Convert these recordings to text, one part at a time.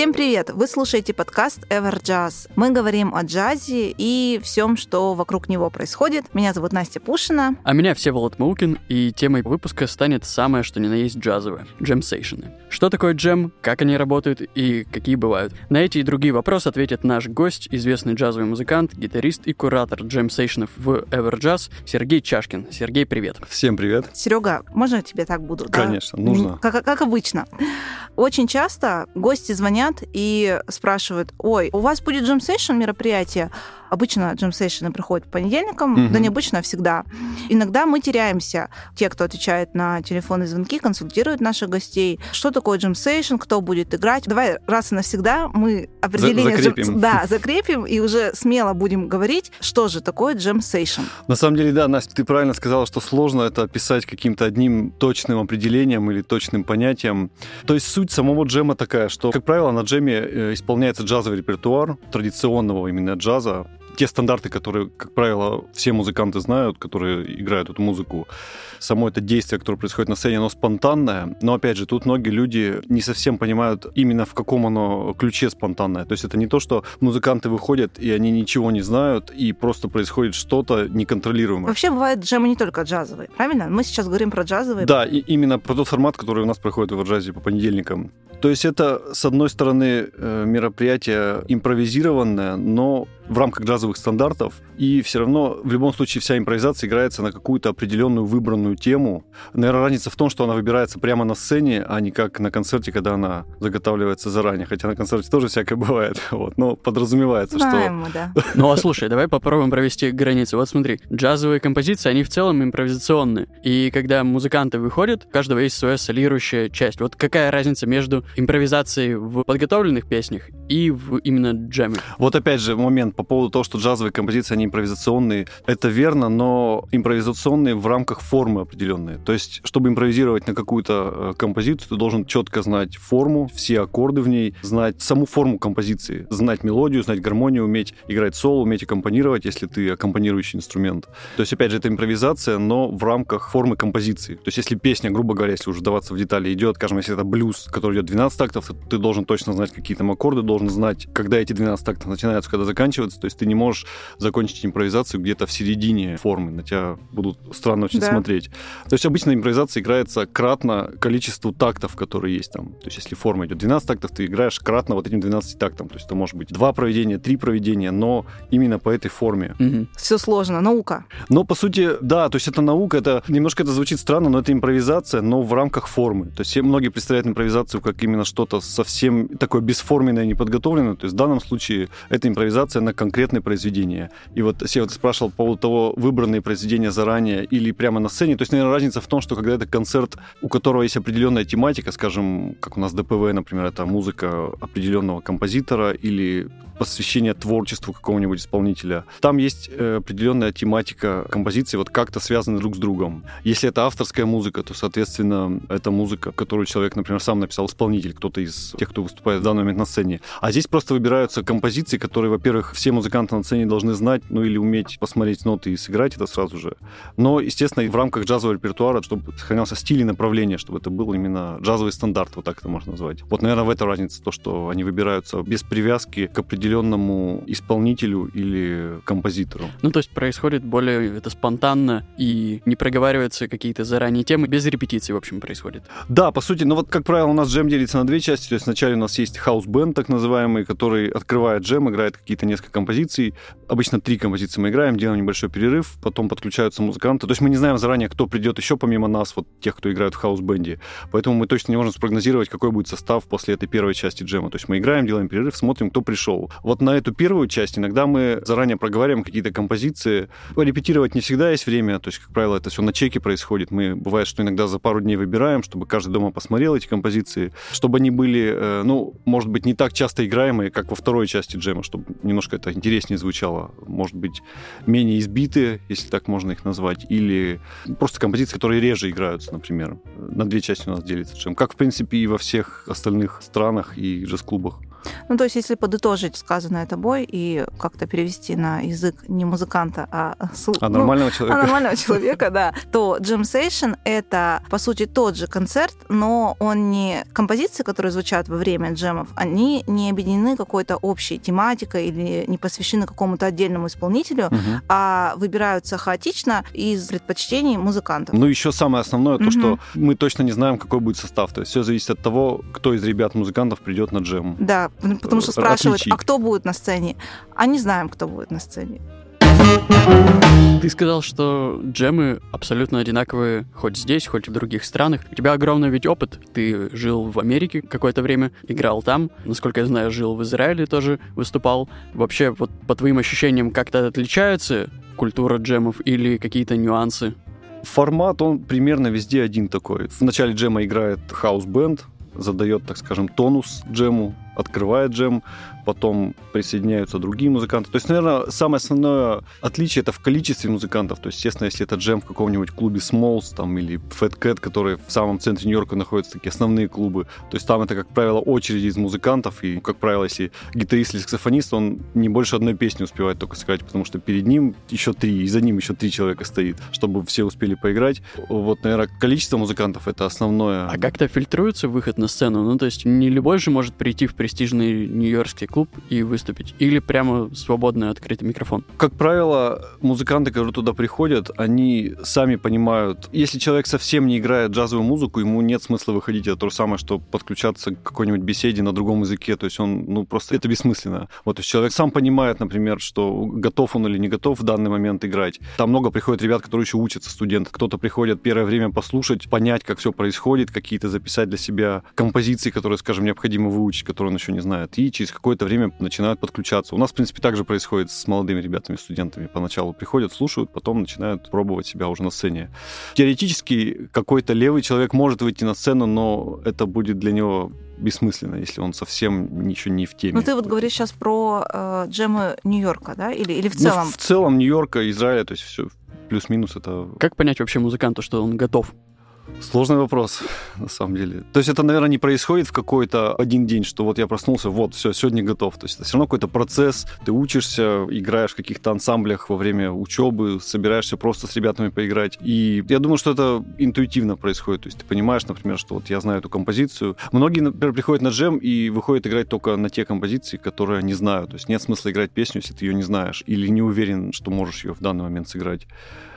Всем привет! Вы слушаете подкаст Ever Jazz. Мы говорим о джазе и всем, что вокруг него происходит. Меня зовут Настя Пушина. А меня Всеволод Маукин, и темой выпуска станет самое, что ни на есть джазовое — джемсейшены. Что такое джем, как они работают и какие бывают? На эти и другие вопросы ответит наш гость, известный джазовый музыкант, гитарист и куратор джемсейшенов в Ever Jazz Сергей Чашкин. Сергей, привет. Всем привет. Серега, можно я тебе так буду? Конечно, да? нужно. Как, как обычно. Очень часто гости звонят и спрашивают, ой, у вас будет джем-сейшн мероприятие? Обычно джем-сейшны проходят по понедельникам, угу. да не обычно, а всегда. Иногда мы теряемся. Те, кто отвечает на телефонные звонки, консультируют наших гостей. Что такое джем-сейшн, кто будет играть? Давай раз и навсегда мы определение... закрепим. Джем... Да, закрепим и уже смело будем говорить, что же такое джем-сейшн. На самом деле, да, Настя, ты правильно сказала, что сложно это описать каким-то одним точным определением или точным понятием. То есть суть самого джема такая, что, как правило, на джеме э, исполняется джазовый репертуар традиционного именно джаза, те стандарты, которые, как правило, все музыканты знают, которые играют эту музыку, само это действие, которое происходит на сцене, оно спонтанное. Но, опять же, тут многие люди не совсем понимают именно в каком оно ключе спонтанное. То есть это не то, что музыканты выходят, и они ничего не знают, и просто происходит что-то неконтролируемое. Вообще бывают джемы не только джазовые, правильно? Мы сейчас говорим про джазовые. Да, и именно про тот формат, который у нас проходит в джазе по понедельникам. То есть это, с одной стороны, э, мероприятие импровизированное, но в рамках джазовых стандартов, и все равно в любом случае вся импровизация играется на какую-то определенную выбранную тему. Наверное, разница в том, что она выбирается прямо на сцене, а не как на концерте, когда она заготавливается заранее. Хотя на концерте тоже всякое бывает. Вот. Но подразумевается, Знаем что... да. Ну а слушай, давай попробуем провести границу. Вот смотри, джазовые композиции, они в целом импровизационные. И когда музыканты выходят, у каждого есть своя солирующая часть. Вот какая разница между импровизацией в подготовленных песнях и в именно джеме? Вот опять же момент по поводу того, что джазовые композиции, они импровизационные. Это верно, но импровизационные в рамках формы определенные. То есть, чтобы импровизировать на какую-то э, композицию, ты должен четко знать форму, все аккорды в ней, знать саму форму композиции, знать мелодию, знать гармонию, уметь играть соло, уметь аккомпанировать, если ты аккомпанирующий инструмент. То есть, опять же, это импровизация, но в рамках формы композиции. То есть, если песня, грубо говоря, если уже вдаваться в детали, идет, скажем, если это блюз, который идет 12 тактов, ты должен точно знать какие там аккорды, должен знать, когда эти 12 тактов начинаются, когда заканчиваются. То есть, ты не можешь закончить импровизацию где-то в середине формы. На тебя будут странно очень да. смотреть. То есть обычно импровизация играется кратно количеству тактов, которые есть там. То есть если форма идет 12 тактов, ты играешь кратно вот этим 12 тактам. То есть это может быть два проведения, три проведения, но именно по этой форме. Угу. Все сложно, наука. Но по сути, да, то есть это наука, это немножко это звучит странно, но это импровизация, но в рамках формы. То есть многие представляют импровизацию как именно что-то совсем такое бесформенное, неподготовленное. То есть в данном случае это импровизация на конкретное произведение. И вот Сева, ты спрашивал по поводу того, выбранные произведения заранее или прямо на сцене. То есть, наверное, разница в том, что когда это концерт, у которого есть определенная тематика, скажем, как у нас ДПВ, например, это музыка определенного композитора или посвящение творчеству какого-нибудь исполнителя. Там есть э, определенная тематика композиции, вот как-то связаны друг с другом. Если это авторская музыка, то, соответственно, это музыка, которую человек, например, сам написал, исполнитель, кто-то из тех, кто выступает в данный момент на сцене. А здесь просто выбираются композиции, которые, во-первых, все музыканты на сцене должны знать, ну или уметь посмотреть ноты и сыграть это сразу же. Но, естественно, в рамках джазового репертуара, чтобы сохранялся стиль и направление, чтобы это был именно джазовый стандарт, вот так это можно назвать. Вот, наверное, в этом разница, то, что они выбираются без привязки к определенному исполнителю или композитору. Ну, то есть происходит более это спонтанно и не проговариваются какие-то заранее темы, без репетиции, в общем, происходит. Да, по сути, ну вот, как правило, у нас джем делится на две части. То есть вначале у нас есть хаус-бенд, так называемый, который открывает джем, играет какие-то несколько композиций. Обычно три композиции мы играем, делаем небольшой перерыв, потом подключаются музыканты. То есть мы не знаем заранее, кто придет еще помимо нас, вот тех, кто играет в хаус-бенде. Поэтому мы точно не можем спрогнозировать, какой будет состав после этой первой части джема. То есть мы играем, делаем перерыв, смотрим, кто пришел. Вот на эту первую часть иногда мы заранее проговариваем какие-то композиции. Репетировать не всегда есть время, то есть, как правило, это все на чеке происходит. Мы, бывает, что иногда за пару дней выбираем, чтобы каждый дома посмотрел эти композиции, чтобы они были, э, ну, может быть, не так часто играемые, как во второй части джема, чтобы немножко это интереснее звучало. Может быть, менее избитые, если так можно их назвать, или просто композиции, которые реже играются, например. На две части у нас делится джем. Как, в принципе, и во всех остальных странах и джаз-клубах. Ну, то есть, если подытожить сказанное тобой и как-то перевести на язык не музыканта, а, а нормального человека, а нормального человека, да, то Jam Session — это, по сути, тот же концерт, но он не... Композиции, которые звучат во время джемов, они не объединены какой-то общей тематикой или не посвящены какому-то отдельному исполнителю, угу. а выбираются хаотично из предпочтений музыкантов. Ну, еще самое основное, то, угу. что мы точно не знаем, какой будет состав. То есть все зависит от того, кто из ребят-музыкантов придет на джем. Да, потому что спрашивают, Отличить. а кто будет на сцене? А не знаем, кто будет на сцене. Ты сказал, что джемы абсолютно одинаковые хоть здесь, хоть в других странах. У тебя огромный ведь опыт. Ты жил в Америке какое-то время, играл там. Насколько я знаю, жил в Израиле тоже, выступал. Вообще, вот по твоим ощущениям, как-то отличается культура джемов или какие-то нюансы? Формат, он примерно везде один такой. В начале джема играет хаус-бенд, задает, так скажем, тонус джему, открывает джем, потом присоединяются другие музыканты. То есть, наверное, самое основное отличие это в количестве музыкантов. То есть, естественно, если это джем в каком-нибудь клубе Smalls там, или Fat Cat, который в самом центре Нью-Йорка находятся такие основные клубы, то есть там это, как правило, очереди из музыкантов, и, как правило, если гитарист или саксофонист, он не больше одной песни успевает только сыграть, потому что перед ним еще три, и за ним еще три человека стоит, чтобы все успели поиграть. Вот, наверное, количество музыкантов это основное. А как-то фильтруется выход на сцену? Ну, то есть не любой же может прийти в престижный нью-йоркский клуб и выступить? Или прямо свободный открытый микрофон? Как правило, музыканты, которые туда приходят, они сами понимают, если человек совсем не играет джазовую музыку, ему нет смысла выходить. Это то же самое, что подключаться к какой-нибудь беседе на другом языке. То есть он, ну, просто это бессмысленно. Вот, то есть человек сам понимает, например, что готов он или не готов в данный момент играть. Там много приходит ребят, которые еще учатся, студенты. Кто-то приходит первое время послушать, понять, как все происходит, какие-то записать для себя композиции, которые, скажем, необходимо выучить, которые он еще не знает. И через какое-то время начинают подключаться. У нас, в принципе, также происходит с молодыми ребятами, студентами. Поначалу приходят, слушают, потом начинают пробовать себя уже на сцене. Теоретически какой-то левый человек может выйти на сцену, но это будет для него бессмысленно, если он совсем ничего не в теме. Ну, ты вот говоришь сейчас про э, джемы Нью-Йорка, да? Или, или в ну, целом? Ну, в целом Нью-Йорка, Израиля, то есть все плюс-минус это... Как понять вообще музыканту, что он готов Сложный вопрос, на самом деле. То есть это, наверное, не происходит в какой-то один день, что вот я проснулся, вот, все, сегодня готов. То есть это все равно какой-то процесс, ты учишься, играешь в каких-то ансамблях во время учебы, собираешься просто с ребятами поиграть. И я думаю, что это интуитивно происходит. То есть ты понимаешь, например, что вот я знаю эту композицию. Многие, например, приходят на джем и выходят играть только на те композиции, которые они знают. То есть нет смысла играть песню, если ты ее не знаешь или не уверен, что можешь ее в данный момент сыграть.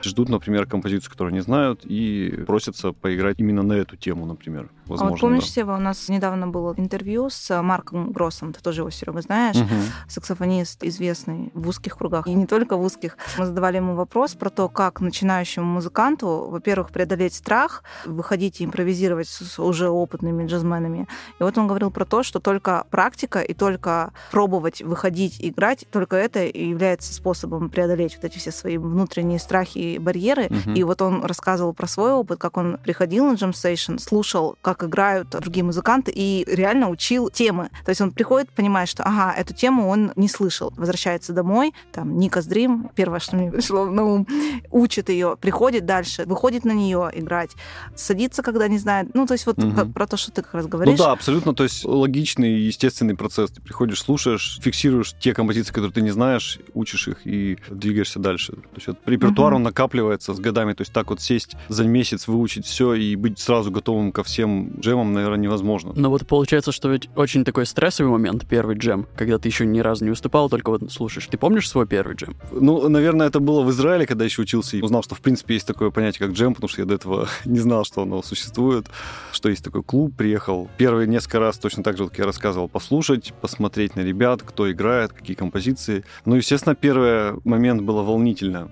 Ждут, например, композицию, которую не знают, и просятся поиграть именно на эту тему, например. Возможно, а вот помнишь, да. Сева, у нас недавно было интервью с Марком Гроссом, ты тоже его, Серега, знаешь, угу. саксофонист известный в узких кругах, и не только в узких. Мы задавали ему вопрос про то, как начинающему музыканту, во-первых, преодолеть страх, выходить и импровизировать с уже опытными джазменами. И вот он говорил про то, что только практика и только пробовать выходить, играть, только это и является способом преодолеть вот эти все свои внутренние страхи и барьеры. Угу. И вот он рассказывал про свой опыт, как он приходил на джем-сейшн, слушал, как играют другие музыканты, и реально учил темы. То есть он приходит, понимает, что, ага, эту тему он не слышал. Возвращается домой, там, Nica's Dream, первое, что мне пришло на ум, учит ее, приходит дальше, выходит на нее играть, садится, когда не знает. Ну, то есть вот угу. про то, что ты как раз говоришь. Ну да, абсолютно. То есть логичный естественный процесс. Ты приходишь, слушаешь, фиксируешь те композиции, которые ты не знаешь, учишь их и двигаешься дальше. То есть вот репертуар, угу. он накапливается с годами. То есть так вот сесть за месяц, выучить все и быть сразу готовым ко всем джемам, наверное, невозможно. Но вот получается, что ведь очень такой стрессовый момент, первый джем, когда ты еще ни разу не выступал, только вот слушаешь. Ты помнишь свой первый джем? Ну, наверное, это было в Израиле, когда еще учился и узнал, что, в принципе, есть такое понятие, как джем, потому что я до этого не знал, что оно существует, что есть такой клуб, приехал. Первые несколько раз точно так же, как я рассказывал, послушать, посмотреть на ребят, кто играет, какие композиции. Ну, естественно, первый момент было волнительно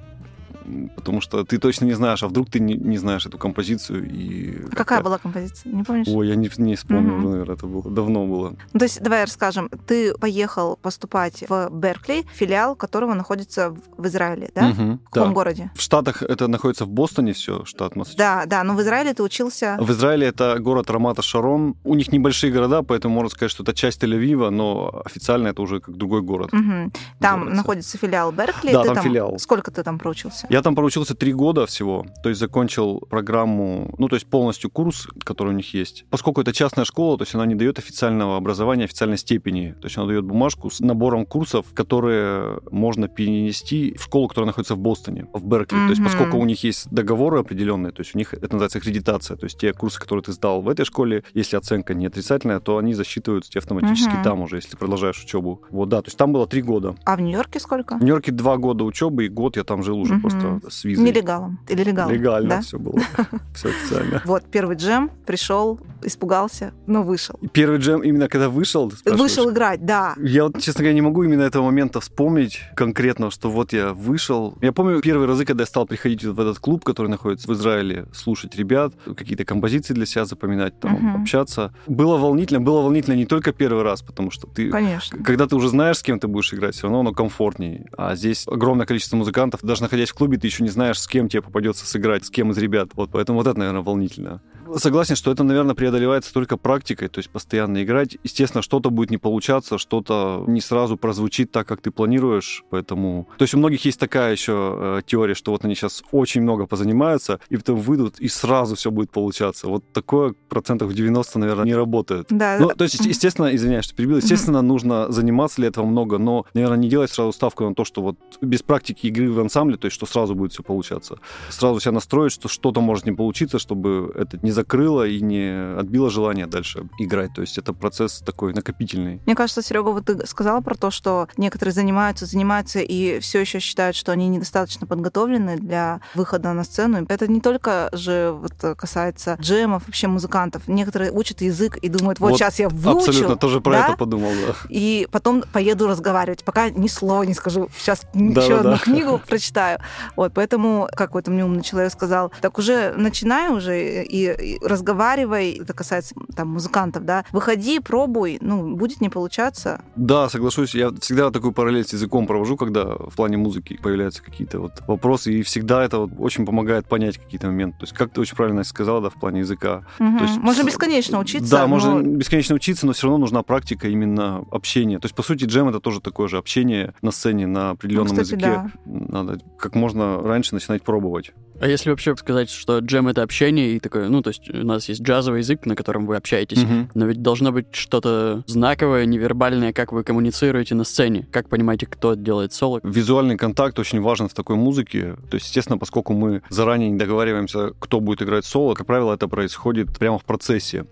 потому что ты точно не знаешь, а вдруг ты не, не знаешь эту композицию. И а какая была композиция? Не помнишь? Ой, я не, не вспомню угу. наверное, это было давно было. Ну, то есть, давай расскажем. Ты поехал поступать в Беркли, филиал которого находится в Израиле, да? Угу, в каком да. городе? В Штатах это находится в Бостоне все, штат Массачусетс. Да, да, но в Израиле ты учился... В Израиле это город Рамата Шарон. У них небольшие города, поэтому можно сказать, что это часть Тель-Авива, но официально это уже как другой город. Угу. Там называется. находится филиал Беркли. Да, там, там филиал. Сколько ты там проучился? Я там проучился три года всего, то есть закончил программу, ну, то есть полностью курс, который у них есть. Поскольку это частная школа, то есть она не дает официального образования, официальной степени. То есть она дает бумажку с набором курсов, которые можно перенести в школу, которая находится в Бостоне, в Беркли. Mm-hmm. То есть поскольку у них есть договоры определенные, то есть у них это называется аккредитация, то есть те курсы, которые ты сдал в этой школе, если оценка не отрицательная, то они засчитываются тебе автоматически mm-hmm. там уже, если продолжаешь учебу. Вот, да, то есть там было три года. А в Нью-Йорке сколько? В Нью-Йорке два года учебы, и год я там жил уже mm-hmm. просто с визой. Нелегалом или легалом? Легально да? все было. Все официально. Вот, первый джем, пришел, испугался, но вышел. Первый джем именно когда вышел? Вышел играть, да. Я честно говоря, не могу именно этого момента вспомнить конкретно, что вот я вышел. Я помню первые разы, когда я стал приходить в этот клуб, который находится в Израиле, слушать ребят, какие-то композиции для себя запоминать, там, угу. общаться. Было волнительно, было волнительно не только первый раз, потому что ты... Конечно. Когда ты уже знаешь, с кем ты будешь играть, все равно оно комфортнее. А здесь огромное количество музыкантов, даже находясь в клубе, ты еще не знаешь, с кем тебе попадется сыграть, с кем из ребят. Вот, поэтому вот это, наверное, волнительно. Согласен, что это, наверное, преодолевается только практикой, то есть постоянно играть. Естественно, что-то будет не получаться, что-то не сразу прозвучит так, как ты планируешь, поэтому... То есть у многих есть такая еще э, теория, что вот они сейчас очень много позанимаются, и потом выйдут, и сразу все будет получаться. Вот такое процентов 90, наверное, не работает. Да. Ну, то есть, естественно, извиняюсь, что перебил, естественно, нужно заниматься для этого много, но, наверное, не делать сразу ставку на то, что вот без практики игры в ансамбле, то есть, что сразу будет все получаться. Сразу себя настроить, что что-то может не получиться, чтобы это не закрыло и не отбило желание дальше играть. То есть это процесс такой накопительный. Мне кажется, Серега, вот ты сказала про то, что некоторые занимаются, занимаются и все еще считают, что они недостаточно подготовлены для выхода на сцену. Это не только же вот касается джемов, вообще музыкантов. Некоторые учат язык и думают, вот, вот сейчас я выучу. Абсолютно, тоже про да? это подумал, да. И потом поеду разговаривать, пока ни слова не скажу. Сейчас да, еще да, одну да. книгу прочитаю. Вот, поэтому, как вот мне умный человек сказал, так уже начинай уже и, и разговаривай, это касается там музыкантов, да, выходи, пробуй, ну, будет не получаться. Да, соглашусь, я всегда такую параллель с языком провожу, когда в плане музыки появляются какие-то вот вопросы, и всегда это вот очень помогает понять какие-то моменты. То есть, как ты очень правильно сказала, да, в плане языка. Угу. То есть, можно бесконечно учиться. Да, но... можно бесконечно учиться, но все равно нужна практика именно общения. То есть, по сути, джем это тоже такое же общение на сцене на определенном ну, кстати, языке. Да. Надо как можно раньше начинать пробовать. А если вообще сказать, что джем это общение и такое, ну, то есть у нас есть джазовый язык, на котором вы общаетесь, Мгм. но ведь должно быть что-то знаковое, невербальное, как вы коммуницируете на сцене, как понимаете, кто делает соло. Визуальный контакт очень важен в такой музыке. То есть, естественно, поскольку мы заранее не договариваемся, кто будет играть соло, как правило, это происходит прямо в процессе.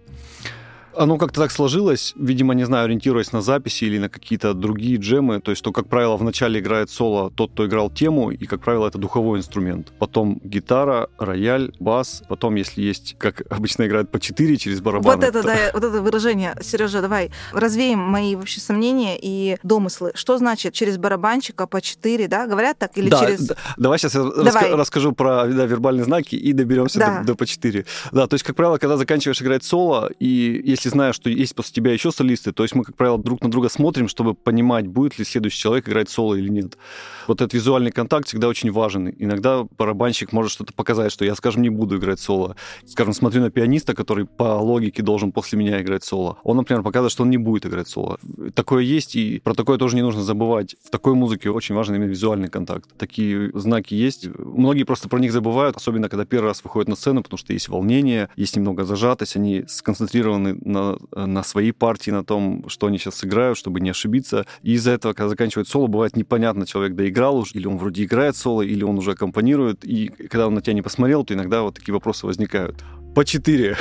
Оно как-то так сложилось, видимо, не знаю, ориентируясь на записи или на какие-то другие джемы, то есть, что, как правило, вначале играет соло тот, кто играл тему, и, как правило, это духовой инструмент. Потом гитара, рояль, бас, потом, если есть, как обычно играют по 4 через барабаны. Вот это, то- да, вот это выражение. Сережа, давай развеем мои вообще сомнения и домыслы. Что значит через барабанщика по 4, да? Говорят так? Или да, через... д- давай сейчас я Давай. расскажу про да, вербальные знаки и доберемся Да. до, до по 4. Да, то есть, как правило, когда заканчиваешь играть соло, и если знаешь, что есть после тебя еще солисты, то есть мы, как правило, друг на друга смотрим, чтобы понимать, будет ли следующий человек играть соло или нет. Вот этот визуальный контакт всегда очень важен. Иногда барабанщик может что-то показать, что я, скажем, не буду играть соло. Скажем, смотрю на пианиста, который по логике должен после меня играть соло. Он, например, показывает, что он не будет играть соло. Такое есть, и про такое тоже не нужно забывать. В такой музыке очень важен именно визуальный контакт. Такие знаки есть. Многие просто про них забывают, особенно когда первый раз выходят на сцену, потому что есть волнение, есть немного зажатость, они сконцентрированы на, на своей партии, на том, что они сейчас сыграют, чтобы не ошибиться. И из-за этого, когда заканчивает соло, бывает непонятно, человек доиграл уже, или он вроде играет соло, или он уже аккомпанирует. И когда он на тебя не посмотрел, то иногда вот такие вопросы возникают. По четыре.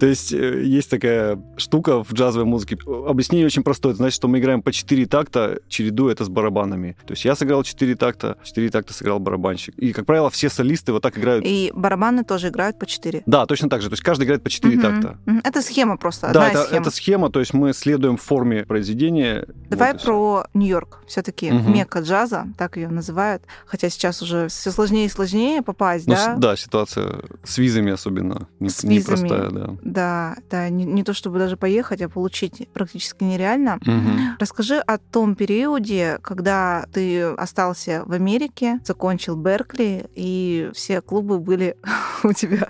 То есть э, есть такая штука в джазовой музыке. Объяснение очень простое. Это значит, что мы играем по 4 такта, чередуя это с барабанами. То есть я сыграл 4 такта, 4 такта сыграл барабанщик. И, как правило, все солисты вот так играют. И барабаны тоже играют по 4. Да, точно так же. То есть каждый играет по 4 такта. Это схема просто, Да, одна это, из схем. это схема, то есть мы следуем форме произведения. Давай Вот про Нью-Йорк. Все-таки Мгм. мекка джаза, так ее называют. Хотя сейчас уже все сложнее и сложнее попасть, Ну, да? да, ситуация с визами особенно не- С визами. непростая, да. Да, да, не, не то чтобы даже поехать, а получить практически нереально. Мгм. Расскажи о том периоде, когда ты остался в Америке, закончил Беркли, и все клубы были у тебя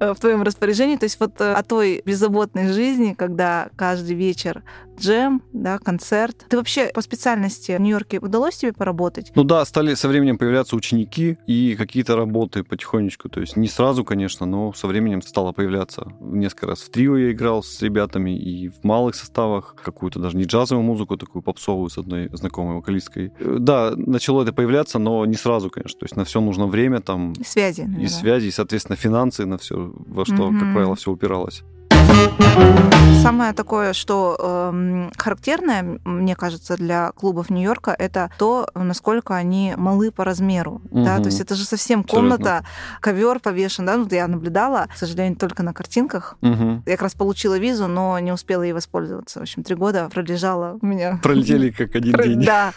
в твоем распоряжении. То есть вот о той беззаботной жизни, когда каждый вечер джем, да, концерт. Ты вообще по специальности в Нью-Йорке удалось тебе поработать? Ну да, стали со временем появляться ученики и какие-то работы потихонечку. То есть не сразу, конечно, но со временем стало появляться. Несколько раз в трио я играл с ребятами и в малых составах, какую-то даже не джазовую музыку, такую попсовую с одной знакомой вокалисткой. Э, да, начало это появляться, но не сразу, конечно. То есть на все нужно время там. И связи. Наверное. И связи, и, соответственно, финансы на все, во что, mm-hmm. как правило, все упиралось. Самое такое, что э, характерное, мне кажется, для клубов Нью-Йорка, это то, насколько они малы по размеру. Угу. Да? То есть это же совсем комната, ковер повешен, да, ну, я наблюдала, к сожалению, только на картинках. Угу. Я как раз получила визу, но не успела ей воспользоваться. В общем, три года пролежала у меня. Пролетели как один день. Да,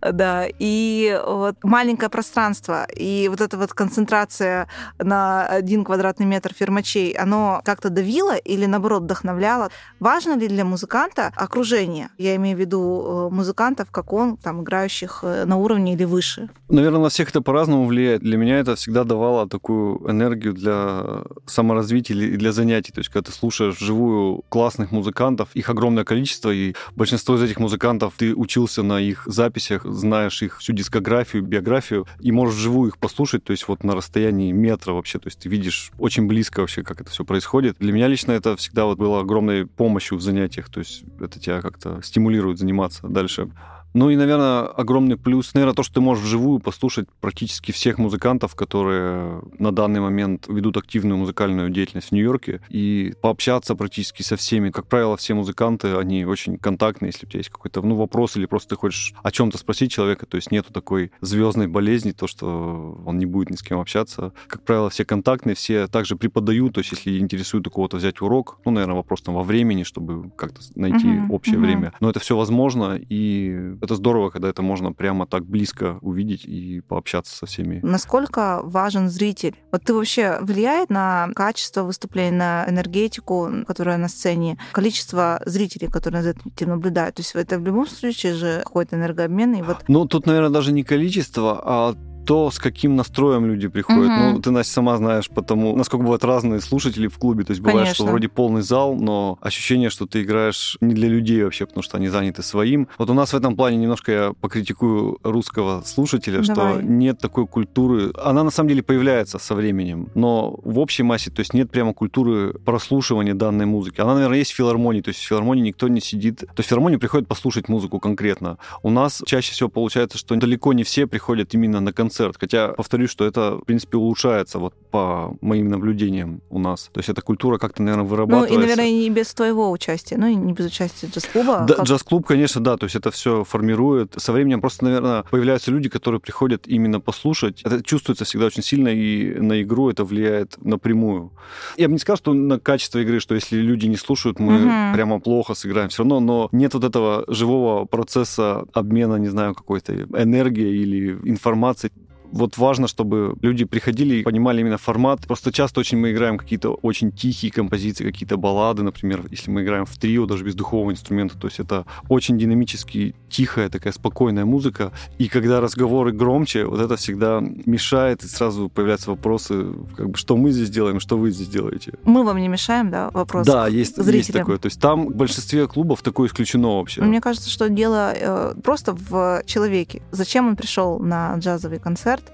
да. И вот маленькое пространство, и вот эта вот концентрация на один квадратный метр фермачей, оно как-то давило или наоборот вдохновляло. Важно ли для музыканта окружение? Я имею в виду э, музыкантов, как он, там, играющих э, на уровне или выше. Наверное, на всех это по-разному влияет. Для меня это всегда давало такую энергию для саморазвития и для занятий. То есть, когда ты слушаешь вживую классных музыкантов, их огромное количество, и большинство из этих музыкантов ты учился на их записях, знаешь их всю дискографию, биографию, и можешь вживую их послушать, то есть вот на расстоянии метра вообще, то есть ты видишь очень близко вообще, как это все происходит. Для меня лично это всегда вот было огромной помощью в занятиях, то есть это тебя как-то стимулирует заниматься дальше. Ну и, наверное, огромный плюс, наверное, то, что ты можешь вживую послушать практически всех музыкантов, которые на данный момент ведут активную музыкальную деятельность в Нью-Йорке, и пообщаться практически со всеми. Как правило, все музыканты, они очень контактные, если у тебя есть какой-то ну, вопрос или просто ты хочешь о чем-то спросить человека, то есть нету такой звездной болезни, то, что он не будет ни с кем общаться. Как правило, все контактные, все также преподают, то есть если интересует у кого-то взять урок, ну, наверное, вопрос там во времени, чтобы как-то найти uh-huh, общее uh-huh. время. Но это все возможно, и это здорово, когда это можно прямо так близко увидеть и пообщаться со всеми. Насколько важен зритель? Вот ты вообще влияет на качество выступления, на энергетику, которая на сцене, количество зрителей, которые за этим наблюдают? То есть это в любом случае же какой-то энергообмен. И вот... Ну, тут, наверное, даже не количество, а то, с каким настроем люди приходят. Угу. Ну, ты, Настя, сама знаешь, потому насколько бывают разные слушатели в клубе. То есть бывает, Конечно. что вроде полный зал, но ощущение, что ты играешь не для людей вообще, потому что они заняты своим. Вот у нас в этом плане немножко я покритикую русского слушателя, Давай. что нет такой культуры. Она на самом деле появляется со временем, но в общей массе, то есть нет прямо культуры прослушивания данной музыки. Она, наверное, есть в филармонии, то есть в филармонии никто не сидит. То есть в филармонию приходит послушать музыку конкретно. У нас чаще всего получается, что далеко не все приходят именно на концерт концерт. Хотя, повторюсь, что это, в принципе, улучшается вот по моим наблюдениям у нас. То есть эта культура как-то, наверное, вырабатывается. Ну и, наверное, не без твоего участия, ну и не без участия джаз-клуба. Да, как... джаз-клуб, конечно, да. То есть это все формирует. Со временем просто, наверное, появляются люди, которые приходят именно послушать. Это чувствуется всегда очень сильно, и на игру это влияет напрямую. Я бы не сказал, что на качество игры, что если люди не слушают, мы угу. прямо плохо сыграем. Все равно, но нет вот этого живого процесса обмена, не знаю, какой-то энергии или информации вот важно, чтобы люди приходили и понимали именно формат. Просто часто очень мы играем какие-то очень тихие композиции, какие-то баллады, например, если мы играем в трио, даже без духового инструмента, то есть это очень динамически тихая такая спокойная музыка. И когда разговоры громче, вот это всегда мешает, и сразу появляются вопросы, как бы, что мы здесь делаем, что вы здесь делаете. Мы вам не мешаем, да, вопрос Да, есть, есть такое. То есть там в большинстве клубов такое исключено вообще. Мне кажется, что дело э, просто в человеке. Зачем он пришел на джазовый концерт, концерт.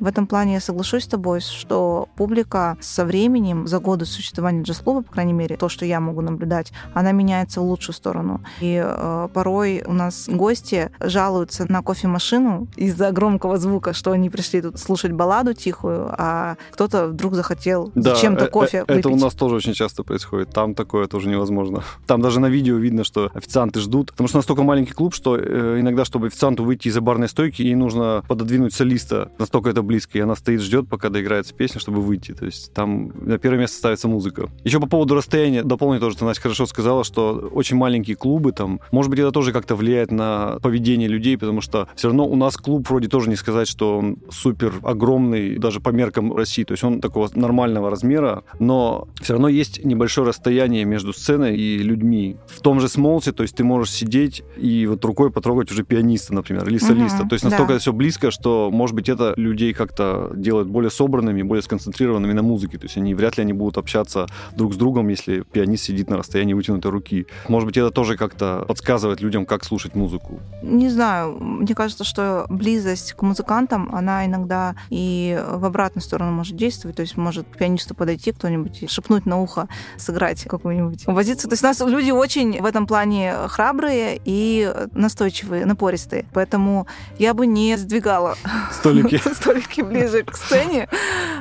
В этом плане я соглашусь с тобой, что публика со временем, за годы существования джаз-клуба, по крайней мере, то, что я могу наблюдать, она меняется в лучшую сторону. И э, порой у нас гости жалуются на кофемашину из-за громкого звука, что они пришли тут слушать балладу тихую, а кто-то вдруг захотел да, зачем-то э, кофе э, Это у нас тоже очень часто происходит. Там такое тоже невозможно. Там даже на видео видно, что официанты ждут. Потому что настолько маленький клуб, что э, иногда, чтобы официанту выйти из-за барной стойки, ей нужно пододвинуть солиста. Настолько это близко, и она стоит, ждет, пока доиграется песня, чтобы выйти. То есть там на первое место ставится музыка. Еще по поводу расстояния, дополню тоже, ты, Настя, хорошо сказала, что очень маленькие клубы там, может быть, это тоже как-то влияет на поведение людей, потому что все равно у нас клуб вроде тоже не сказать, что он супер огромный, даже по меркам России, то есть он такого нормального размера, но все равно есть небольшое расстояние между сценой и людьми. В том же смолте, то есть ты можешь сидеть и вот рукой потрогать уже пианиста, например, или солиста. Угу, то есть настолько да. все близко, что, может быть, это людей как-то делают более собранными, более сконцентрированными на музыке. То есть они вряд ли они будут общаться друг с другом, если пианист сидит на расстоянии вытянутой руки. Может быть, это тоже как-то подсказывает людям, как слушать музыку. Не знаю, мне кажется, что близость к музыкантам, она иногда и в обратную сторону может действовать. То есть может к пианисту подойти кто-нибудь и шепнуть на ухо, сыграть какую-нибудь композицию. То есть у нас люди очень в этом плане храбрые и настойчивые, напористые. Поэтому я бы не сдвигала столики, столики ближе к сцене.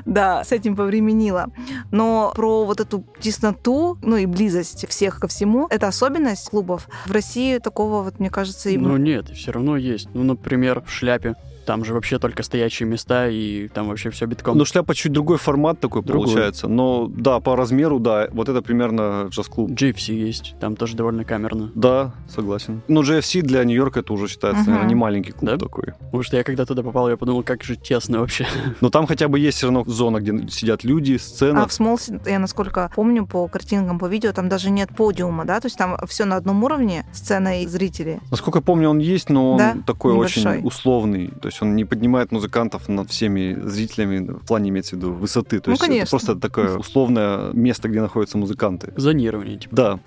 Да, с этим повременила. Но про вот эту тесноту, ну и близость всех ко всему, это особенность клубов. В России такого, вот, мне кажется, и... Ну нет, все равно есть. Ну, например, в шляпе там же вообще только стоящие места, и там вообще все битком. Ну, шляпа чуть другой формат такой другой. получается. Но да, по размеру, да, вот это примерно джаз-клуб. GFC есть, там тоже довольно камерно. Да, согласен. Ну, GFC для Нью-Йорка это уже считается, uh-huh. наверное, не маленький клуб да? такой. Потому что я когда туда попал, я подумал, как же тесно вообще. Но там хотя бы есть все равно зона, где сидят люди, сцена. А в Смолсе, я насколько помню по картинкам, по видео, там даже нет подиума, да? То есть там все на одном уровне, сцена и зрители. Насколько помню, он есть, но он да? такой Небольшой. очень условный. То есть есть он не поднимает музыкантов над всеми зрителями, в плане имеется в виду высоты. То ну, есть конечно. это просто такое условное место, где находятся музыканты. Зонирование. Типа. Да.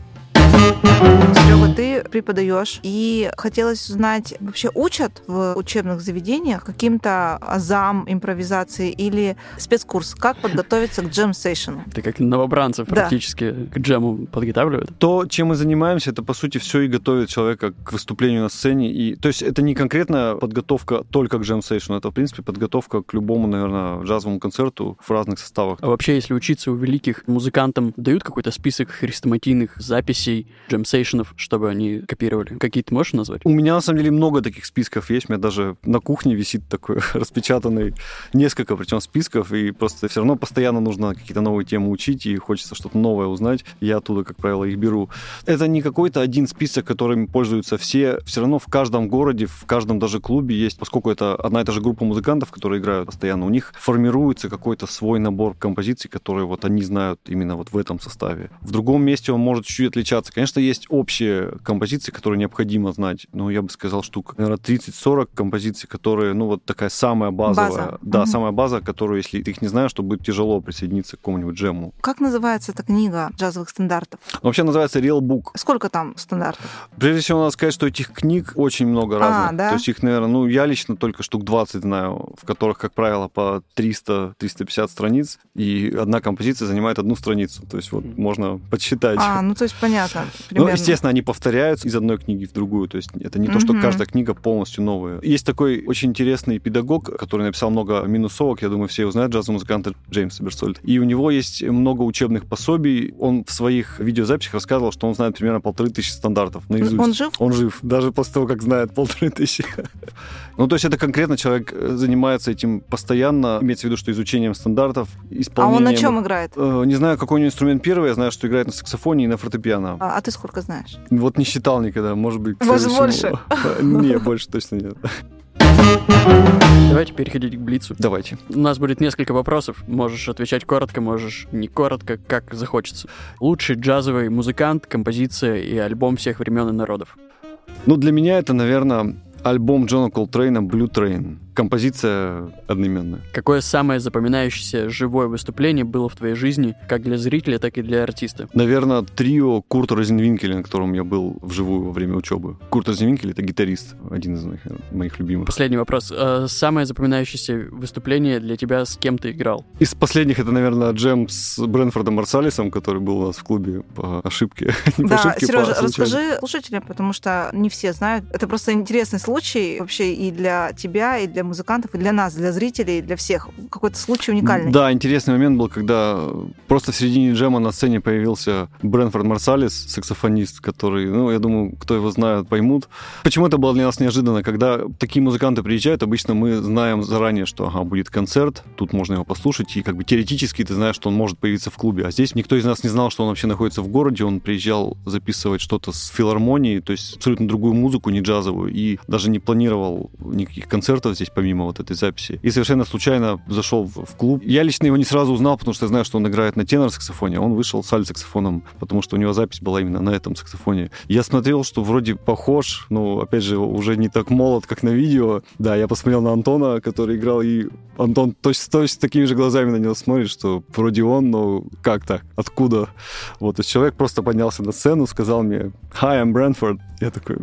Серега, ты преподаешь, и хотелось узнать, вообще учат в учебных заведениях каким-то азам, импровизации или спецкурс? Как подготовиться к джем-сейшену? Ты как новобранцев да. практически к джему подготавливают? То, чем мы занимаемся, это, по сути, все и готовит человека к выступлению на сцене. И, то есть это не конкретно подготовка только к джем-сейшену, это, в принципе, подготовка к любому, наверное, джазовому концерту в разных составах. А вообще, если учиться у великих музыкантам, дают какой-то список хрестоматийных записей, джемсейшенов, чтобы они копировали? Какие-то можешь назвать? У меня, на самом деле, много таких списков есть. У меня даже на кухне висит такой распечатанный несколько, причем списков, и просто все равно постоянно нужно какие-то новые темы учить, и хочется что-то новое узнать. Я оттуда, как правило, их беру. Это не какой-то один список, которым пользуются все. Все равно в каждом городе, в каждом даже клубе есть, поскольку это одна и та же группа музыкантов, которые играют постоянно, у них формируется какой-то свой набор композиций, которые вот они знают именно вот в этом составе. В другом месте он может чуть-чуть отличаться. Конечно, есть общие композиции, которые необходимо знать. Ну, я бы сказал, штук, наверное, 30-40 композиций, которые, ну, вот такая самая базовая. База. Да, угу. самая база, которую, если ты их не знаешь, то будет тяжело присоединиться к какому-нибудь джему. Как называется эта книга джазовых стандартов? Ну, вообще называется Real Book. Сколько там стандартов? Прежде всего, надо сказать, что этих книг очень много а, разных. А, да? То есть их, наверное, ну, я лично только штук 20 знаю, в которых, как правило, по 300-350 страниц, и одна композиция занимает одну страницу. То есть вот можно подсчитать. А, ну то есть понятно. Ну, естественно, они повторяются из одной книги в другую. То есть это не mm-hmm. то, что каждая книга полностью новая. Есть такой очень интересный педагог, который написал много минусовок, я думаю, все его знают, джазовый музыкант Джеймс Берсольд. И у него есть много учебных пособий. Он в своих видеозаписях рассказывал, что он знает примерно полторы тысячи стандартов наизусть. Он жив? Он жив, даже после того, как знает полторы тысячи. Ну, то есть это конкретно человек э, занимается этим постоянно, имеется в виду, что изучением стандартов, исполнением... А он на чем играет? Э, не знаю, какой у него инструмент первый, я знаю, что играет на саксофоне и на фортепиано. А, а ты сколько знаешь? Вот не считал никогда, может быть... Может, больше? Не, больше точно нет. Давайте переходить к Блицу. Давайте. У нас будет несколько вопросов. Можешь отвечать коротко, можешь не коротко, как захочется. Лучший джазовый музыкант, композиция и альбом всех времен и народов. Ну, для меня это, наверное, альбом Джона Колтрейна «Blue Train» композиция одноименная. Какое самое запоминающееся живое выступление было в твоей жизни, как для зрителя, так и для артиста? Наверное, трио Курта Розенвинкеля, на котором я был вживую во время учебы. Курт Розенвинкель — это гитарист, один из моих, моих любимых. Последний вопрос. А самое запоминающееся выступление для тебя с кем ты играл? Из последних это, наверное, джем с Брэнфордом Марсалисом, который был у нас в клубе по ошибке. Да, ошибке, Сережа, по расскажи слушателям, потому что не все знают. Это просто интересный случай вообще и для тебя, и для музыкантов, и для нас, для зрителей, для всех. Какой-то случай уникальный. Да, интересный момент был, когда просто в середине джема на сцене появился Брэнфорд Марсалис, саксофонист, который, ну, я думаю, кто его знает, поймут. Почему это было для нас неожиданно? Когда такие музыканты приезжают, обычно мы знаем заранее, что, ага, будет концерт, тут можно его послушать, и как бы теоретически ты знаешь, что он может появиться в клубе. А здесь никто из нас не знал, что он вообще находится в городе, он приезжал записывать что-то с филармонией, то есть абсолютно другую музыку, не джазовую, и даже не планировал никаких концертов здесь помимо вот этой записи. И совершенно случайно зашел в, в клуб. Я лично его не сразу узнал, потому что я знаю, что он играет на тенор-саксофоне. Он вышел с альт-саксофоном, потому что у него запись была именно на этом саксофоне. Я смотрел, что вроде похож, ну, опять же, уже не так молод, как на видео. Да, я посмотрел на Антона, который играл, и Антон точно, точно такими же глазами на него смотрит, что вроде он, но как так? Откуда? Вот, есть человек просто поднялся на сцену, сказал мне «Hi, I'm Brentford». Я такой,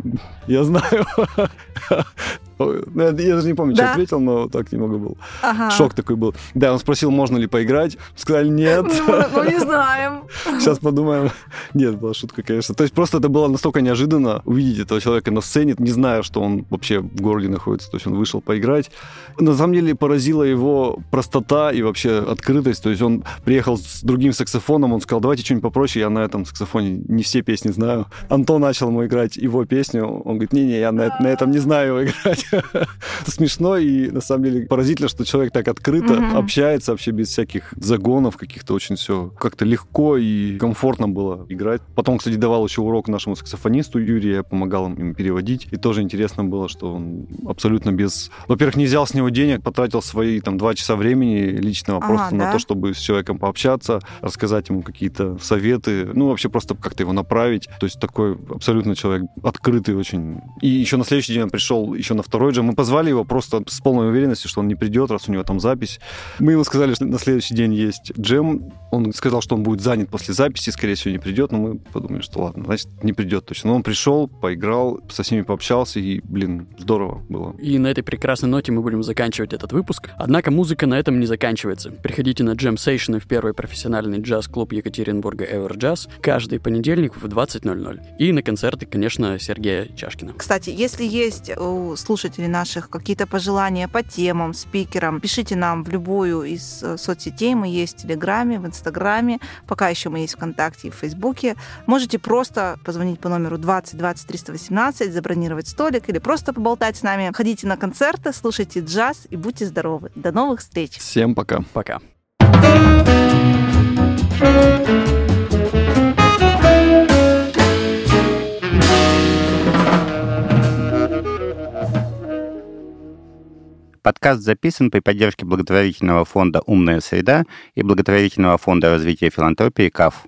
я знаю. Ну, я даже не помню, да. что ответил, но так немного был. Ага. Шок такой был. Да, он спросил, можно ли поиграть. Сказали, нет. Ну, ну, не знаем. Сейчас подумаем. Нет, была шутка, конечно. То есть просто это было настолько неожиданно увидеть этого человека на сцене, не зная, что он вообще в городе находится. То есть он вышел поиграть. На самом деле поразила его простота и вообще открытость. То есть он приехал с другим саксофоном, он сказал, давайте что-нибудь попроще, я на этом саксофоне не все песни знаю. Антон начал ему играть его песню. Он говорит, не-не, я на, на этом не знаю играть. Это смешно и на самом деле поразительно, что человек так открыто mm-hmm. общается вообще без всяких загонов каких-то очень все как-то легко и комфортно было играть. Потом, кстати, давал еще урок нашему саксофонисту Юрию, я помогал им переводить. И тоже интересно было, что он абсолютно без... Во-первых, не взял с него денег, потратил свои там два часа времени личного ага, просто да? на то, чтобы с человеком пообщаться, рассказать ему какие-то советы, ну, вообще просто как-то его направить. То есть такой абсолютно человек открытый очень. И еще на следующий день он пришел еще на второй джем. Мы позвали его просто с полной уверенностью, что он не придет, раз у него там запись. Мы ему сказали, что на следующий день есть джем. Он сказал, что он будет занят после записи, скорее всего, не придет. Но мы подумали, что ладно, значит, не придет точно. Но он пришел, поиграл, со всеми пообщался, и, блин, здорово было. И на этой прекрасной ноте мы будем заканчивать этот выпуск. Однако музыка на этом не заканчивается. Приходите на джем сейшены в первый профессиональный джаз-клуб Екатеринбурга Ever Jazz каждый понедельник в 20.00. И на концерты, конечно, Сергея Чашкина. Кстати, если есть у слушателей слушателей наших какие-то пожелания по темам, спикерам, пишите нам в любую из э, соцсетей. Мы есть в Телеграме, в Инстаграме, пока еще мы есть в ВКонтакте и в Фейсбуке. Можете просто позвонить по номеру 20 20 318, забронировать столик или просто поболтать с нами. Ходите на концерты, слушайте джаз и будьте здоровы. До новых встреч. Всем пока. Пока. Подкаст записан при поддержке благотворительного фонда «Умная среда» и благотворительного фонда развития филантропии «КАФ».